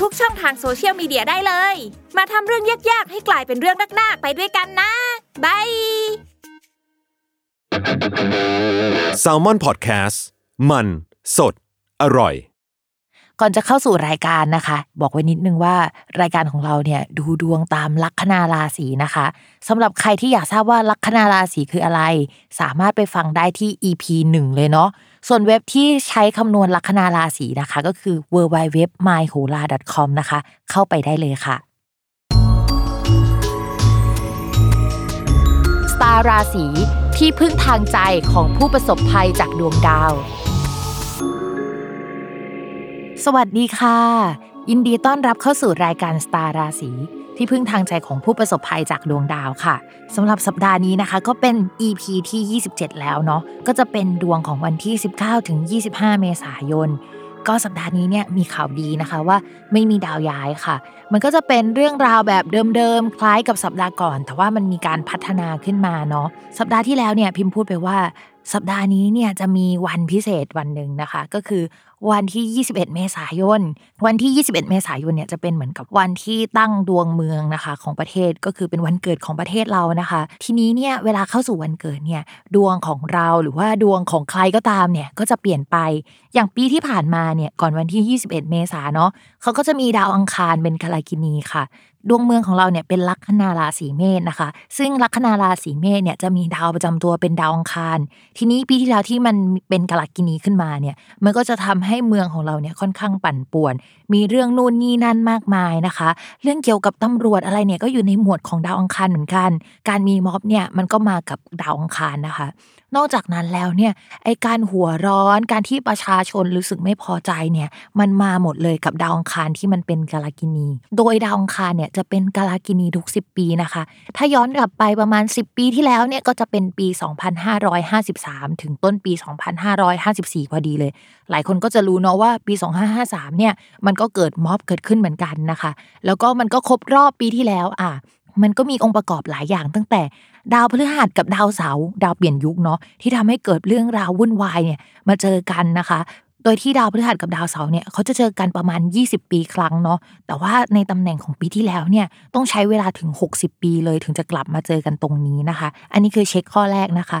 ทุกช่องทางโซเชียลมีเดียได้เลย มาทำเรื่องยากๆ ให้กลายเป็นเรื่องนากๆไปด้วยกันนะ by Salmon Podcast มัน สด อร่อย ก่อนจะเข้าสู่รายการนะคะ บอกไว้นิดนึงว่ารายการของเราเนี่ยดูดวงตามลัคนาราศีนะคะสำหรับใครที่อยากทราบว่าลัคนาราศีคืออะไร สามารถไปฟังได้ที่ EP 1 เลยเนาะ ส่วนเว็บที่ใช้คำนวณลัคนาราศีนะคะ ก็คือ w w w m y h o l a c o m นะคะ เข้าไปได้เลยค่ะสตาราศีที่พึ่งทางใจของผู้ประสบภัยจากดวงดาว สวัสดีค่ะ ยินดีต้อนรับเข้าสู่รายการสตาราศี ที่พึ่งทางใจของผู้ประสบภัยจากดวงดาวค่ะสำหรับสัปดาห์นี้นะคะ ก็เป็น EP ที่ 27 แล้วเนาะก็จะเป็นดวงของวันที่ 19ถึง25 เมษายน ก็สัปดาห์นี้เนี่ยมีข่าวดีนะคะว่าไม่มีดาวย้ายค่ะ มันก็จะเป็นเรื่องราวแบบเดิมๆ คล้ายกับสัปดาห์ก่อน แต่ว่ามันมีการพัฒนาขึ้นมาเนาะสัปดาห์ที่แล้วเนี่ยพิมพ์พูดไปว่าสัปดาห์นี้เนี่ยจะมีวันพิเศษวันหนึ่งนะคะ ก็คือ วันที่ 21 เมษายน วันที่ 21 เมษายนเนี่ยจะเป็นเหมือนกับวันที่ตั้งดวงเมืองนะคะของประเทศก็คือเป็นวันเกิดของประเทศเรานะคะ ทีนี้เนี่ยเวลาเข้าสู่วันเกิดเนี่ยดวงของเราหรือว่าดวงของใครก็ตามเนี่ยก็จะเปลี่ยนไปอย่างปีที่ผ่านมาเนี่ยก่อนวันที่ 21 เมษาเนาะเขาก็จะมีดาวอังคารเป็นกาลกินีค่ะดวงเมืองของเราเนี่ยเป็นลัคนาราศีเมษนะคะ ซึ่งลัคนาราศีเมษเนี่ยจะมีดาวประจำตัวเป็นดาวอังคาร ทีนี้ปีที่แล้วที่มันเป็นกาลกินีขึ้นมาเนี่ย มันก็จะทำให้เมืองของเราเนี่ยค่อนข้างปั่นป่วน มีเรื่องนู่นนี่นั่นมากมายนะคะ เรื่องเกี่ยวกับตำรวจอะไรเนี่ยก็อยู่ในหมวดของดาวอังคารเหมือนกัน การมีม็อบเนี่ยมันก็มากับดาวอังคารนะคะนอกจากนั้นแล้วเนี่ยไอการหัวร้อนการที่ประชาชนรู้สึกไม่พอใจเนี่ยมันมาหมดเลยกับดาวอังคารที่มันเป็นกาลกินี โดยดาวอังคารเนี่ยจะเป็นกาลกินีทุก 10 ปีนะคะ ถ้าย้อนกลับไปประมาณ 10 ปีที่แล้วเนี่ยก็จะเป็นปี 2553 ถึงต้นปี 2554 พอดีเลย หลายคนก็จะรู้เนาะว่าปี 2553 เนี่ยมันก็เกิดม็อบเกิดขึ้นเหมือนกันนะคะ แล้วก็มันก็ครบรอบปีที่แล้วอะ มันก็มีองค์ประกอบหลายอย่างตั้งแต่ดาวพฤหัสกับดาวเสาร์ดาวเปลี่ยนยุคเนาะที่ทำให้เกิดเรื่องราววุ่นวายเนี่ยมาเจอกันนะคะ โดยที่ดาวพฤหัสกับดาวเสาร์เนี่ยเขาจะเจอกันประมาณ 20 ปีครั้งเนาะแต่ว่าในตำแหน่งของปีที่แล้วเนี่ยต้องใช้เวลาถึง 60 ปีเลยถึงจะกลับมาเจอกันตรงนี้นะคะ อันนี้คือเช็คข้อแรกนะคะ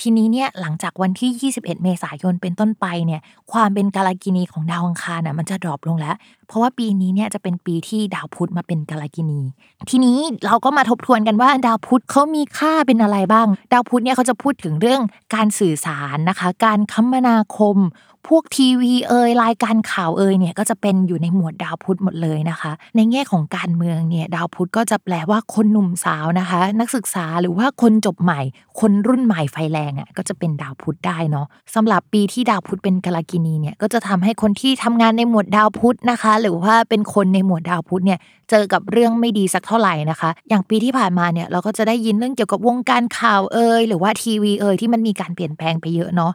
ทีนี้เนี่ยหลังจากวันที่ 21 เมษายนเป็นต้นไปเนี่ยความเป็นกาลกินีของดาวอังคารน่ะมันจะดรอปลงแล้วเพราะว่าปีนี้เนี่ยจะเป็นปีที่ดาวพุธมาเป็นกาลกินี ทีนี้เราก็มาทบทวนกันว่าดาวพุธเขามีค่าเป็นอะไรบ้าง ดาวพุธเนี่ยเขาจะพูดถึงเรื่องการสื่อสารนะคะ การคมนาคม พวกทีวีเอ่ยรายการข่าวเอ่ยเนี่ยก็จะเป็นอยู่ในหมวดดาวพุธหมดเลยนะคะ ในแง่ของการเมืองเนี่ยดาวพุธก็จะแปลว่าคนหนุ่มสาวนะคะ นักศึกษาหรือว่าคนจบใหม่ คนรุ่นใหม่ไฟแรงอะก็จะเป็นดาวพุธได้เนาะสำหรับปีที่ดาวพุธเป็นกาลกินีเนี่ยก็จะทำให้คนที่ทำงานในหมวดดาวพุธนะคะหรือว่าเป็นคนในหมวดดาวพุธเนี่ยเจอกับเรื่องไม่ดีสักเท่าไหร่นะคะ อย่างปีที่ผ่านมาเนี่ยเราก็จะได้ยินเรื่องเกี่ยวกับวงการข่าวเอ่ยหรือว่าทีวีเอ่ยที่มันมีการเปลี่ยนแปลงไปเยอะเนาะ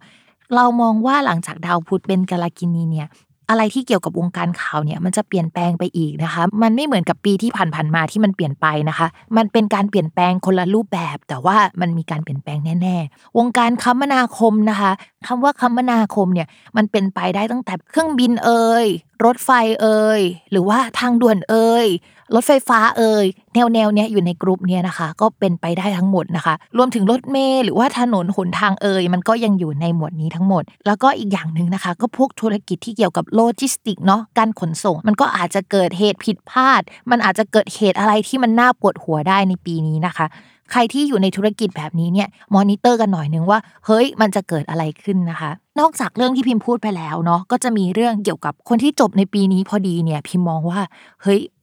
เรามองว่าหลังจากดาวพุธเป็นกาลกินีเนี่ย อะไรที่เกี่ยวกับวงการข่าวเนี่ยมันจะเปลี่ยนแปลงไปอีกนะคะ มันไม่เหมือนกับปีที่ผ่านๆมาที่มันเปลี่ยนไปนะคะ มันเป็นการเปลี่ยนแปลงคนละรูปแบบ แต่ว่ามันมีการเปลี่ยนแปลงแน่ๆ วงการคมนาคมนะคะคำว่าคมนาคมเนี่ยมันเป็นไปได้ตั้งแต่เครื่องบินเอ่ยรถไฟเอ่ยหรือว่าทางด่วนเอ่ย รถไฟฟ้าเอ่ยแนวแนวเนี้ยอยู่ในกลุ่มเนี้ยนะคะ ก็เป็นไปได้ทั้งหมดนะคะ รวมถึงรถเมล์หรือว่าถนนหนทางเอ่ยมันก็ยังอยู่ในหมวดนี้ทั้งหมด แล้วก็อีกอย่างหนึ่งนะคะ ก็พวกธุรกิจที่เกี่ยวกับโลจิสติกเนาะการขนส่ง มันก็อาจจะเกิดเหตุผิดพลาด มันอาจจะเกิดเหตุอะไรที่มันน่าปวดหัวได้ในปีนี้นะคะใครที่อยู่ในธุรกิจแบบนี้เนี่ยมอนิเตอร์กันหน่อยนึงว่า เฮ้ยมันจะเกิดอะไรขึ้นนะคะ นอกจากเรื่องที่พิมพ์พูดไปแล้วเนาะก็จะมีเรื่องเกี่ยวกับคนที่จบในปีนี้พอดีเนี่ยพิมมองว่าเฮ้ย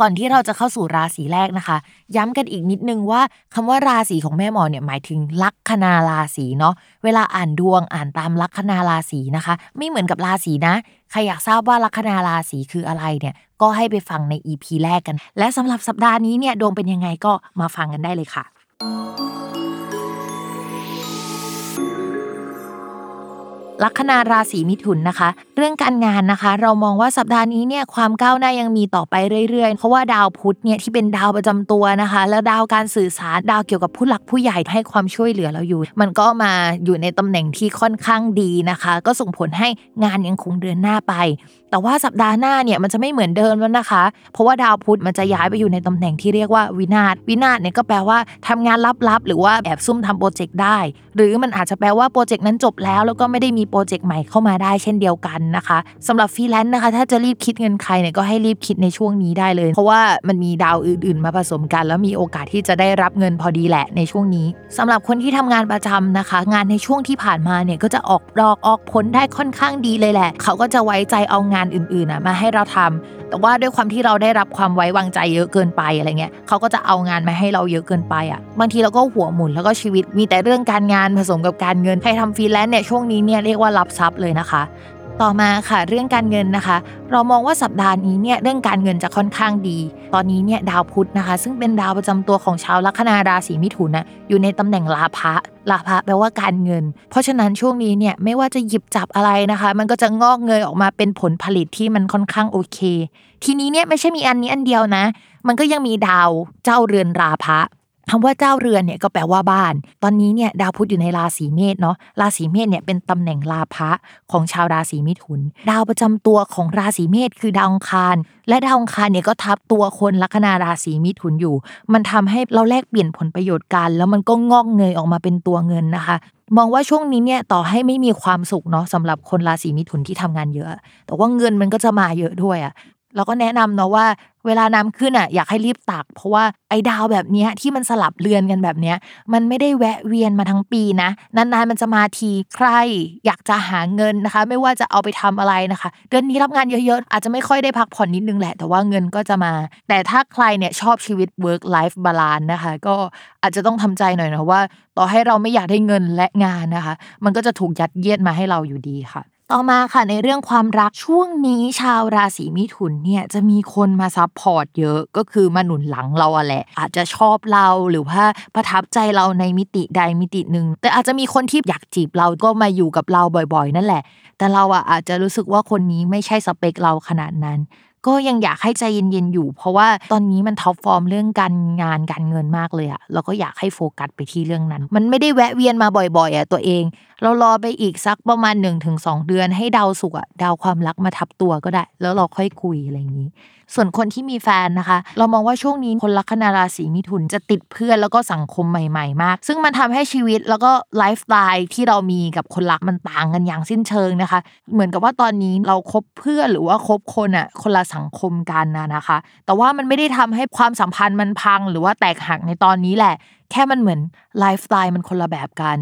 ก่อนที่เราจะเข้าสู่ราศีแรกนะคะ ย้ำกันอีกนิดนึงว่าคำว่าราศีของแม่หมอเนี่ยหมายถึงลัคนาราศีเนาะเวลาอ่านดวงอ่านตามลัคนาราศีนะคะ ไม่เหมือนกับราศีนะใครอยากทราบว่าลัคนาราศีคืออะไรเนี่ยก็ให้ไปฟังใน EP แรกกัน และสำหรับสัปดาห์นี้เนี่ยดวงเป็นยังไงก็มาฟังกันได้เลยค่ะ ลัคนาราศีมิถุนนะคะ เรื่องการงานนะคะ เรามองว่าสัปดาห์นี้เนี่ยความก้าวหน้ายังมีต่อไปเรื่อยๆ เพราะว่าดาวพุธเนี่ยที่เป็นดาวประจำตัวนะคะ แล้วดาวการสื่อสารดาวเกี่ยวกับผู้หลักผู้ใหญ่ให้ความช่วยเหลือเราอยู่ มันก็มาอยู่ในตำแหน่งที่ค่อนข้างดีนะคะ ก็ส่งผลให้งานยังคงเดินหน้าไป แต่ว่าสัปดาห์หน้าเนี่ยมันจะไม่เหมือนเดิมแล้วนะคะ เพราะว่าดาวพุธมันจะย้ายไปอยู่ในตำแหน่งที่เรียกว่าวินาศวินาศเนี่ยก็แปลว่าทำงานลับๆหรือว่าแอบซุ่มทำโปรเจกต์ได้ หรือมันอาจจะแปลว่าโปรเจกต์นั้นจบแล้วแล้วก็ไม่ได้มีโปรเจกต์ใหม่เข้ามาได้เช่นเดียวกันนะคะสำหรับฟรีแลนซ์นะคะ ถ้าจะรีบคิดเงินใครเนี่ยก็ให้รีบคิดในช่วงนี้ได้เลย เพราะว่ามันมีดาวอื่น ๆ มาผสมกัน แล้วมีโอกาสที่จะได้รับเงินพอดีแหละในช่วงนี้สำหรับคนที่ทำงานประจำนะคะ งานในช่วงที่ผ่านมาเนี่ยก็จะออกดอกออกผลได้ค่อนข้างดีเลยแหละ เขาก็จะไว้ใจเอางานอื่นๆอะมาให้เราทำแต่ว่าด้วยความที่เราได้รับความไว้วางใจเยอะเกินไปอะไรเงี้ยเขาก็จะเอางานมาให้เราเยอะเกินไปอะบางทีเราก็หัวหมุนแล้วก็ชีวิตมีแต่เรื่องการงานผสมกับการเงินใครทำฟรีแลนซ์เนี่ยช่วงนี้เนี่ยเรียกว่ารับทรัพย์เลยนะคะ ต่อมาค่ะเรื่องการเงินนะคะ เรามองว่าสัปดาห์นี้เนี่ยเรื่องการเงินจะค่อนข้างดี ตอนนี้เนี่ยดาวพุธนะคะ ซึ่งเป็นดาวประจำตัวของชาวลัคนาราศีมิถุนนะอยู่ในตำแหน่งลาภะลาภะแปลว่าการเงิน เพราะฉะนั้นช่วงนี้เนี่ยไม่ว่าจะหยิบจับอะไรนะคะ มันก็จะงอกเงยออกมาเป็นผลผลิตที่มันค่อนข้างโอเค ทีนี้เนี่ยไม่ใช่มีอันนี้อันเดียวนะ มันก็ยังมีดาวเจ้าเรือนราพะ คำว่าเจ้าเรือนเนี่ยก็แปลว่าบ้าน ตอนนี้เนี่ยดาวพุธอยู่ในราศีเมษเนาะ ราศีเมษเนี่ยเป็นตำแหน่งลาภะของชาวราศีมิถุน ดาวประจำตัวของราศีเมษคือดาวองคาร และดาวองคารเนี่ยก็ทับตัวคนลัคนาราศีมิถุนอยู่ มันทำให้เราแลกเปลี่ยนผลประโยชน์กัน แล้วมันก็งอกเงยออกมาเป็นตัวเงินนะคะมองว่าช่วงนี้เนี่ยต่อให้ไม่มีความสุขเนาะสำหรับคนราศีมิถุนที่ทำงานเยอะ แต่ว่าเงินมันก็จะมาเยอะด้วยอะ เราก็แนะนำเนาะว่าเวลาน้ำขึ้นอะอยากให้รีบตัก เพราะว่าไอ้ดาวแบบนี้ที่มันสลับเรือนกันแบบนี้มันไม่ได้แวะเวียนมาทั้งปีนะนานๆมันจะมาทีใคร อยากจะหาเงินนะคะ ไม่ว่าจะเอาไปทำอะไรนะคะ เดือนนี้รับงานเยอะๆ อาจจะไม่ค่อยได้พักผ่อนนิดนึงแหละ แต่ว่าเงินก็จะมา แต่ถ้าใครเนี่ยชอบชีวิต work life balance นะคะ ก็อาจจะต้องทำใจหน่อยนะว่า ต่อให้เราไม่อยากได้เงินและงานนะคะ มันก็จะถูกยัดเยียดมาให้เราอยู่ดีค่ะ ต่อมาค่ะในเรื่องความรักช่วงนี้ชาวราศีมิถุนเนี่ยจะมีคนมา support เยอะก็คือมาหนุนหลังเราอะแหละ อาจจะชอบเราหรือว่าประทับใจเราในมิติใดมิติหนึ่งแต่อาจจะมีคนที่อยากจีบเราก็มาอยู่กับเราบ่อยๆ นั่นแหละ แต่เราอะอาจจะรู้สึกว่าคนนี้ไม่ใช่สเปคเราขนาดนั้นก็ยังอยากให้ใจเย็นๆอยู่ เพราะว่าตอนนี้มัน top form เรื่องการงานการเงินมากเลยอะเราก็อยากให้โฟกัสไปที่เรื่องนั้น มันไม่ได้แวะเวียนมาบ่อยๆอะตัวเอง เรารอไปอีกสักประมาณ1 ถึง 2 เดือนให้ดาวศุกร์อะดาวความรักมาทับตัวก็ได้ แล้วเราค่อยคุยอะไรอย่างนี้ ส่วนคนที่มีแฟนนะคะ เรามองว่าช่วงนี้คนลัคนาราศีมิถุนจะติดเพื่อนแล้วก็สังคมใหม่ ๆ มาก ซึ่งมันทำให้ชีวิตแล้วก็ไลฟ์สไตล์ที่เรามีกับคนรักมันต่างกันอย่างสิ้นเชิงนะคะ เหมือนกับว่าตอนนี้เราคบเพื่อนหรือว่าคบคนอะคนละสังคมกันนะนะคะ แต่ว่ามันไม่ได้ทำให้ความสัมพันธ์มันพัง หรือว่าแตกหักในตอนนี้แหละ แค่มันเหมือนไลฟ์สไตล์มันคนละแบบกัน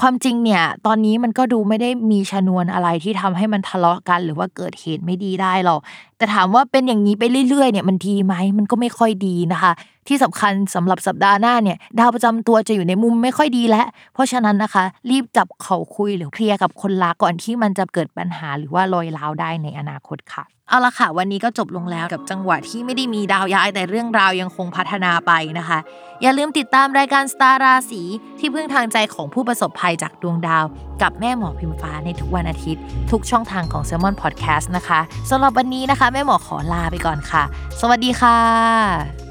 ความจริงเนี่ย ตอนนี้มันก็ดูไม่ได้มีชนวนอะไรที่ทำให้มันทะเลาะกัน หรือว่าเกิดเหตุไม่ดีได้หรอกแต่ถามว่าเป็นอย่างนี้ไปเรื่อยๆเนี่ยมันดีไหมมันก็ไม่ค่อยดีนะคะ ที่สำคัญสำหรับสัปดาห์หน้าเนี่ย ดาวประจำตัวจะอยู่ในมุมไม่ค่อยดีแล้ว เพราะฉะนั้นนะคะ รีบจับเขาคุยหรือเคลียร์กับคนรักก่อนที่มันจะเกิดปัญหาหรือว่าลอยล้าวได้ในอนาคตค่ะเอาละค่ะ วันนี้ก็จบลงแล้วกับจังหวะที่ไม่ได้มีดาวย้ายแต่เรื่องราวยังคงพัฒนาไปนะคะ อย่าลืมติดตามรายการสตาราศีที่พึ่งทางใจของผู้ประสบภัภัยจากดวงดาว กับแม่หมอพิมฟ้าในทุกวันอาทิตย์ ทุกช่องทางของ s ซ l m o n Podcast นะคะสำหรับวันนี้นะคะ แม่หมอขอลาไปก่อนค่ะ สวัสดีค่ะ